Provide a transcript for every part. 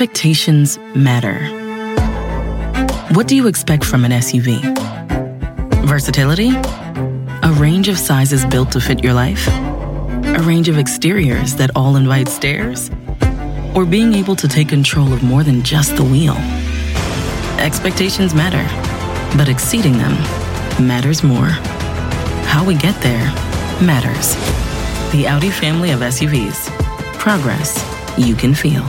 Expectations matter. What do you expect from an SUV? Versatility? A range of sizes built to fit your life? A range of exteriors that all invite stares? Or being able to take control of more than just the wheel? Expectations matter, but exceeding them matters more. How we get there matters. The Audi family of SUVs. Progress you can feel.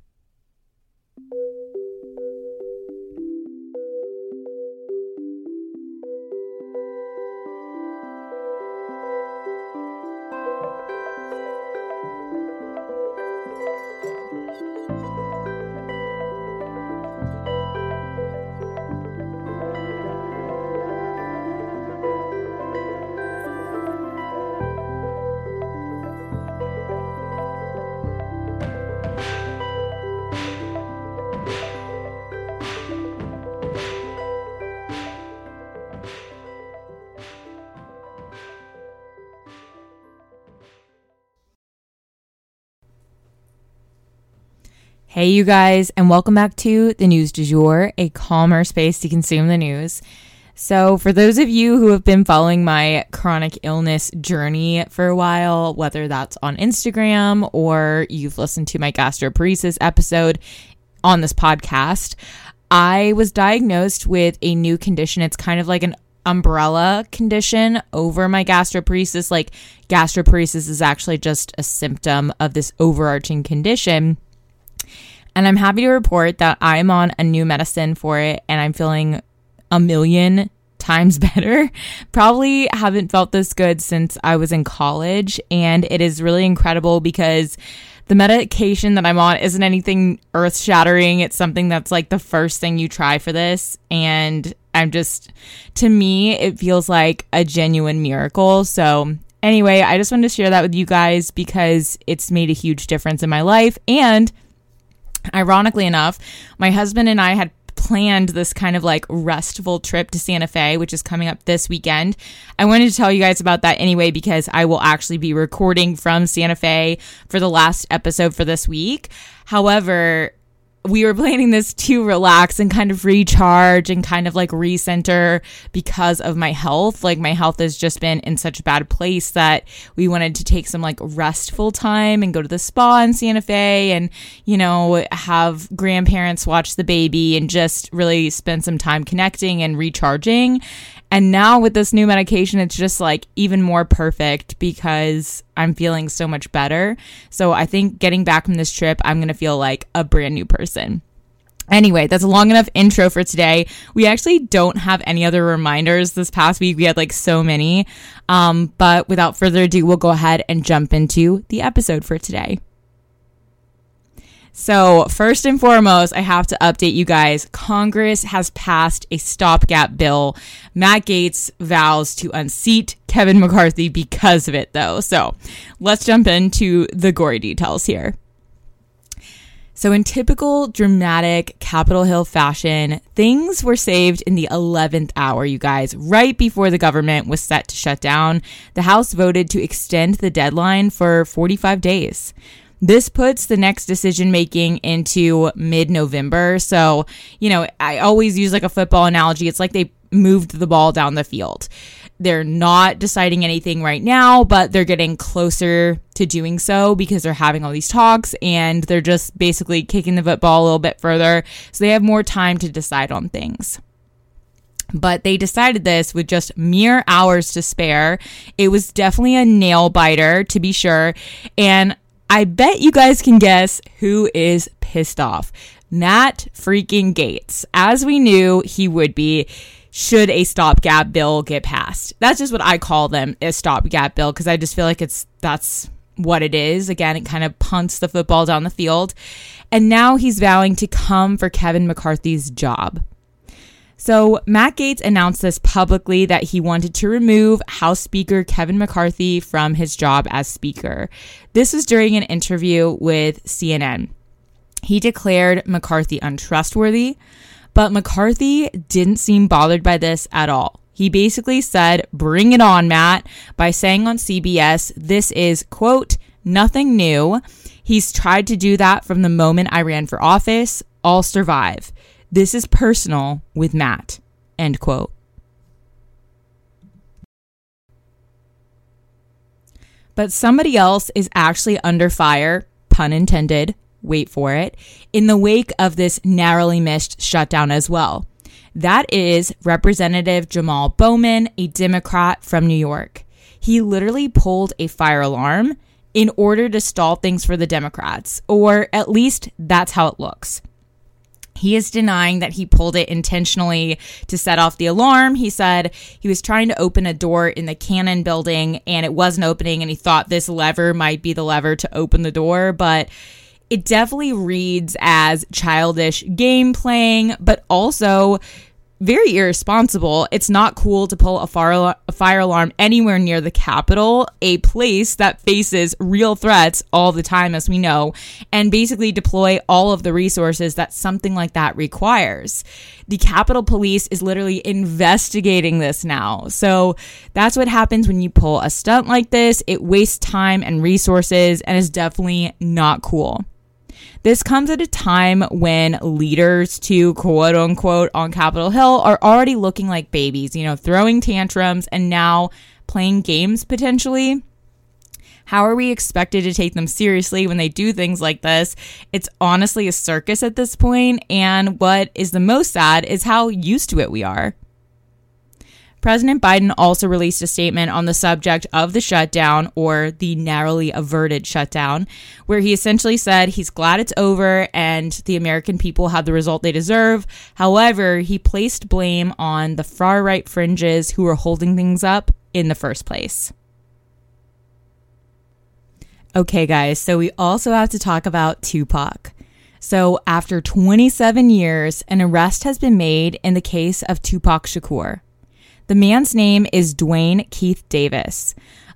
Hey, you guys, and welcome back to the News du Jour, a calmer space to consume the news. So, for those of you who have been following my chronic illness journey for a while, whether that's on Instagram or you've listened to my gastroparesis episode on this podcast, I was diagnosed with a new condition. It's kind of like an umbrella condition over my gastroparesis. Like, gastroparesis is actually just a symptom of this overarching condition. And I'm happy to report that I'm on a new medicine for it and I'm feeling a million times better. Probably haven't felt this good since I was in college. And it is really incredible because the medication that I'm on isn't anything earth shattering. It's something that's like the first thing you try for this. And I'm just, to me, it feels like a genuine miracle. So, anyway, I just wanted to share that with you guys because it's made a huge difference in my life. And Ironically enough, my husband and I had planned this kind of like restful trip to Santa Fe, which is coming up this weekend. I wanted to tell you guys about that anyway because I will actually be recording from Santa Fe for the last episode for this week. However, we were planning this to relax and kind of recharge and kind of like recenter because of my health. Like my health has just been in such a bad place that we wanted to take some like restful time and go to the spa in Santa Fe and, you know, have grandparents watch the baby and just really spend some time connecting and recharging. And now with this new medication, it's just like even more perfect because I'm feeling so much better. So I think getting back from this trip, I'm going to feel like a brand new person. Anyway, that's a long enough intro for today. We actually don't have any other reminders this past week. We had like so many. Um, but without further ado, we'll go ahead and jump into the episode for today. So, first and foremost, I have to update you guys. Congress has passed a stopgap bill. Matt Gaetz vows to unseat Kevin McCarthy because of it, though. So, let's jump into the gory details here. So, in typical dramatic Capitol Hill fashion, things were saved in the 11th hour, you guys. Right before the government was set to shut down, the House voted to extend the deadline for 45 days. This puts the next decision making into mid November. So, you know, I always use like a football analogy. It's like they moved the ball down the field. They're not deciding anything right now, but they're getting closer to doing so because they're having all these talks and they're just basically kicking the football a little bit further. So they have more time to decide on things but they decided this with just mere hours to spare. It was definitely a nail biter, to be sure. And I bet you guys can guess who is pissed off. Matt freaking Gaetz. As we knew he would be should a stopgap bill get passed. That's just what I call them, a stopgap bill, because I just feel like it's that's what it is. Again, it kind of punts the football down the field. And now he's vowing to come for Kevin McCarthy's job. So, Matt Gaetz announced this publicly that he wanted to remove House Speaker Kevin McCarthy from his job as Speaker. This was during an interview with CNN. He declared McCarthy untrustworthy, but McCarthy didn't seem bothered by this at all. He basically said, Bring it on, Matt, by saying on CBS, This is, quote, nothing new. He's tried to do that from the moment I ran for office. I'll survive. This is personal with Matt. End quote. But somebody else is actually under fire, pun intended, wait for it, in the wake of this narrowly missed shutdown as well. That is Representative Jamal Bowman, a Democrat from New York. He literally pulled a fire alarm in order to stall things for the Democrats, or at least that's how it looks. He is denying that he pulled it intentionally to set off the alarm. He said he was trying to open a door in the Cannon building and it wasn't opening, and he thought this lever might be the lever to open the door, but it definitely reads as childish game playing, but also very irresponsible. It's not cool to pull a fire, a fire alarm anywhere near the Capitol, a place that faces real threats all the time, as we know, and basically deploy all of the resources that something like that requires. The Capitol Police is literally investigating this now. So that's what happens when you pull a stunt like this. It wastes time and resources and is definitely not cool. This comes at a time when leaders to quote unquote on Capitol Hill are already looking like babies, you know, throwing tantrums and now playing games potentially. How are we expected to take them seriously when they do things like this? It's honestly a circus at this point, and what is the most sad is how used to it we are. President Biden also released a statement on the subject of the shutdown or the narrowly averted shutdown, where he essentially said he's glad it's over and the American people had the result they deserve. However, he placed blame on the far right fringes who were holding things up in the first place. Okay, guys, so we also have to talk about Tupac. So, after 27 years, an arrest has been made in the case of Tupac Shakur. The man's name is Dwayne Keith Davis.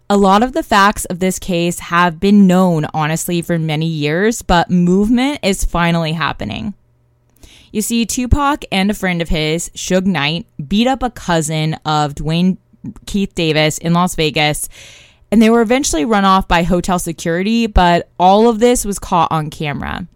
A lot of the facts of this case have been known, honestly, for many years, but movement is finally happening. You see, Tupac and a friend of his, Suge Knight, beat up a cousin of Dwayne Keith Davis in Las Vegas, and they were eventually run off by hotel security, but all of this was caught on camera.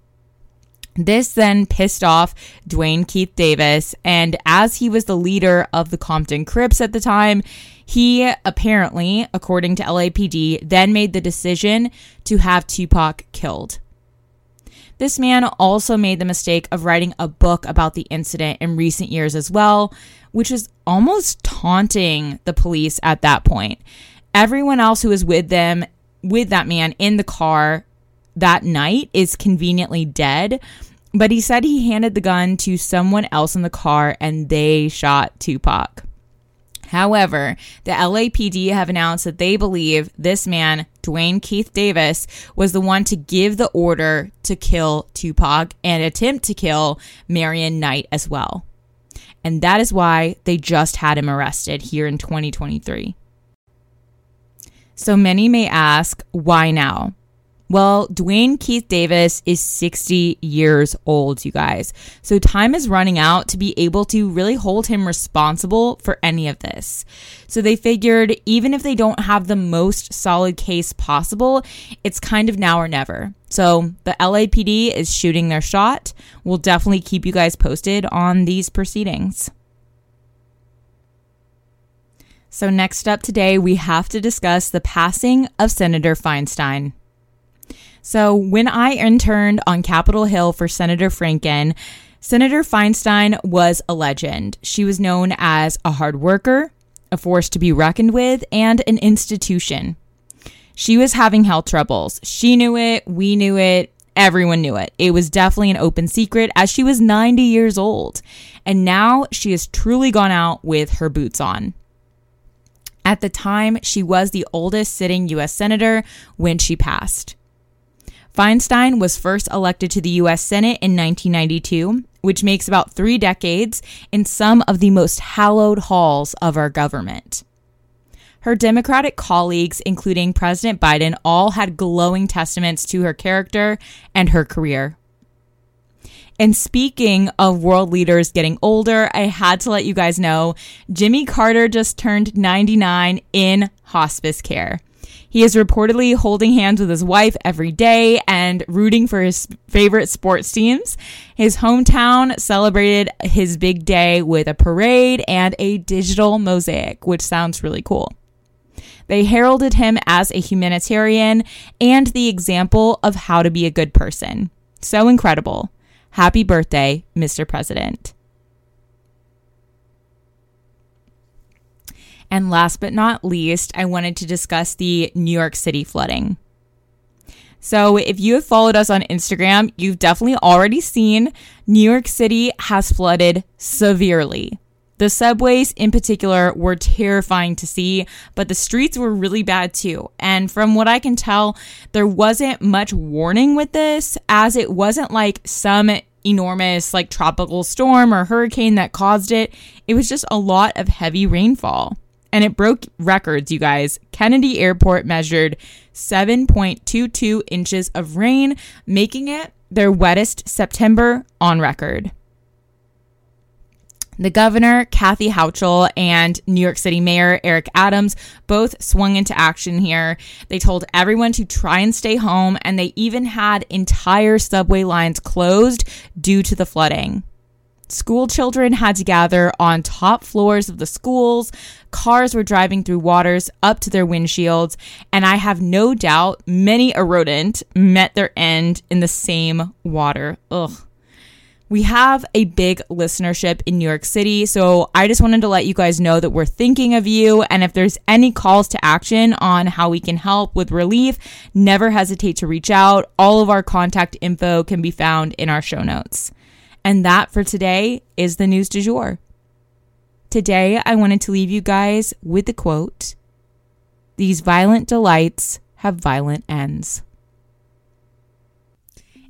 This then pissed off Dwayne Keith Davis, and as he was the leader of the Compton Crips at the time, he apparently, according to LAPD, then made the decision to have Tupac killed. This man also made the mistake of writing a book about the incident in recent years as well, which is almost taunting the police at that point. Everyone else who was with them, with that man in the car that night, is conveniently dead. But he said he handed the gun to someone else in the car and they shot Tupac. However, the LAPD have announced that they believe this man, Dwayne Keith Davis, was the one to give the order to kill Tupac and attempt to kill Marion Knight as well. And that is why they just had him arrested here in 2023. So many may ask, why now? Well, Dwayne Keith Davis is 60 years old, you guys. So time is running out to be able to really hold him responsible for any of this. So they figured even if they don't have the most solid case possible, it's kind of now or never. So the LAPD is shooting their shot. We'll definitely keep you guys posted on these proceedings. So, next up today, we have to discuss the passing of Senator Feinstein. So, when I interned on Capitol Hill for Senator Franken, Senator Feinstein was a legend. She was known as a hard worker, a force to be reckoned with, and an institution. She was having health troubles. She knew it, we knew it, everyone knew it. It was definitely an open secret as she was 90 years old. And now she has truly gone out with her boots on. At the time, she was the oldest sitting U.S. Senator when she passed. Feinstein was first elected to the U.S. Senate in 1992, which makes about three decades in some of the most hallowed halls of our government. Her Democratic colleagues, including President Biden, all had glowing testaments to her character and her career. And speaking of world leaders getting older, I had to let you guys know Jimmy Carter just turned 99 in hospice care. He is reportedly holding hands with his wife every day and rooting for his favorite sports teams. His hometown celebrated his big day with a parade and a digital mosaic, which sounds really cool. They heralded him as a humanitarian and the example of how to be a good person. So incredible. Happy birthday, Mr. President. And last but not least, I wanted to discuss the New York City flooding. So, if you have followed us on Instagram, you've definitely already seen New York City has flooded severely. The subways in particular were terrifying to see, but the streets were really bad too. And from what I can tell, there wasn't much warning with this, as it wasn't like some enormous like tropical storm or hurricane that caused it. It was just a lot of heavy rainfall and it broke records, you guys. Kennedy Airport measured 7.22 inches of rain, making it their wettest September on record. The governor, Kathy Hochul, and New York City Mayor Eric Adams both swung into action here. They told everyone to try and stay home, and they even had entire subway lines closed due to the flooding. School children had to gather on top floors of the schools. Cars were driving through waters up to their windshields. And I have no doubt many a rodent met their end in the same water. Ugh. We have a big listenership in New York City, so I just wanted to let you guys know that we're thinking of you. And if there's any calls to action on how we can help with relief, never hesitate to reach out. All of our contact info can be found in our show notes. And that for today is the news du jour. Today, I wanted to leave you guys with the quote These violent delights have violent ends.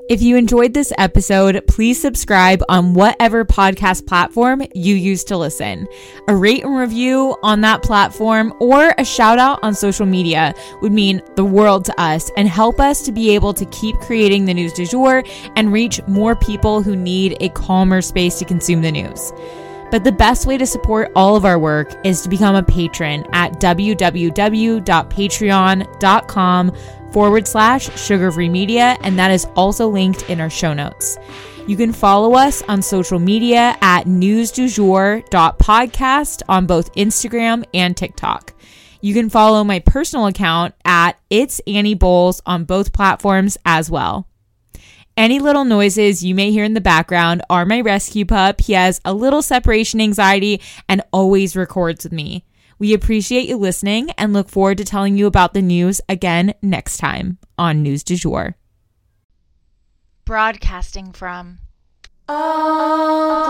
If you enjoyed this episode, please subscribe on whatever podcast platform you use to listen. A rate and review on that platform or a shout out on social media would mean the world to us and help us to be able to keep creating the news du jour and reach more people who need a calmer space to consume the news. But the best way to support all of our work is to become a patron at www.patreon.com forward slash sugar free media, and that is also linked in our show notes. You can follow us on social media at newsdujour.podcast on both Instagram and TikTok. You can follow my personal account at It's Annie Bowles on both platforms as well. Any little noises you may hear in the background are my rescue pup. He has a little separation anxiety and always records with me. We appreciate you listening and look forward to telling you about the news again next time on News du Jour. Broadcasting from oh.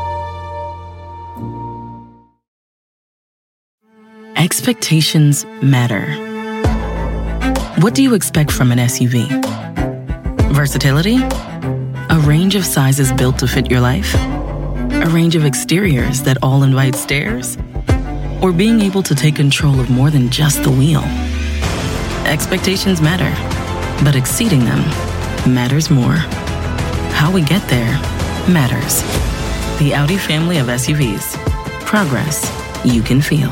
Expectations matter. What do you expect from an SUV? Versatility? A range of sizes built to fit your life? A range of exteriors that all invite stares? Or being able to take control of more than just the wheel? Expectations matter, but exceeding them matters more. How we get there matters. The Audi family of SUVs. Progress you can feel.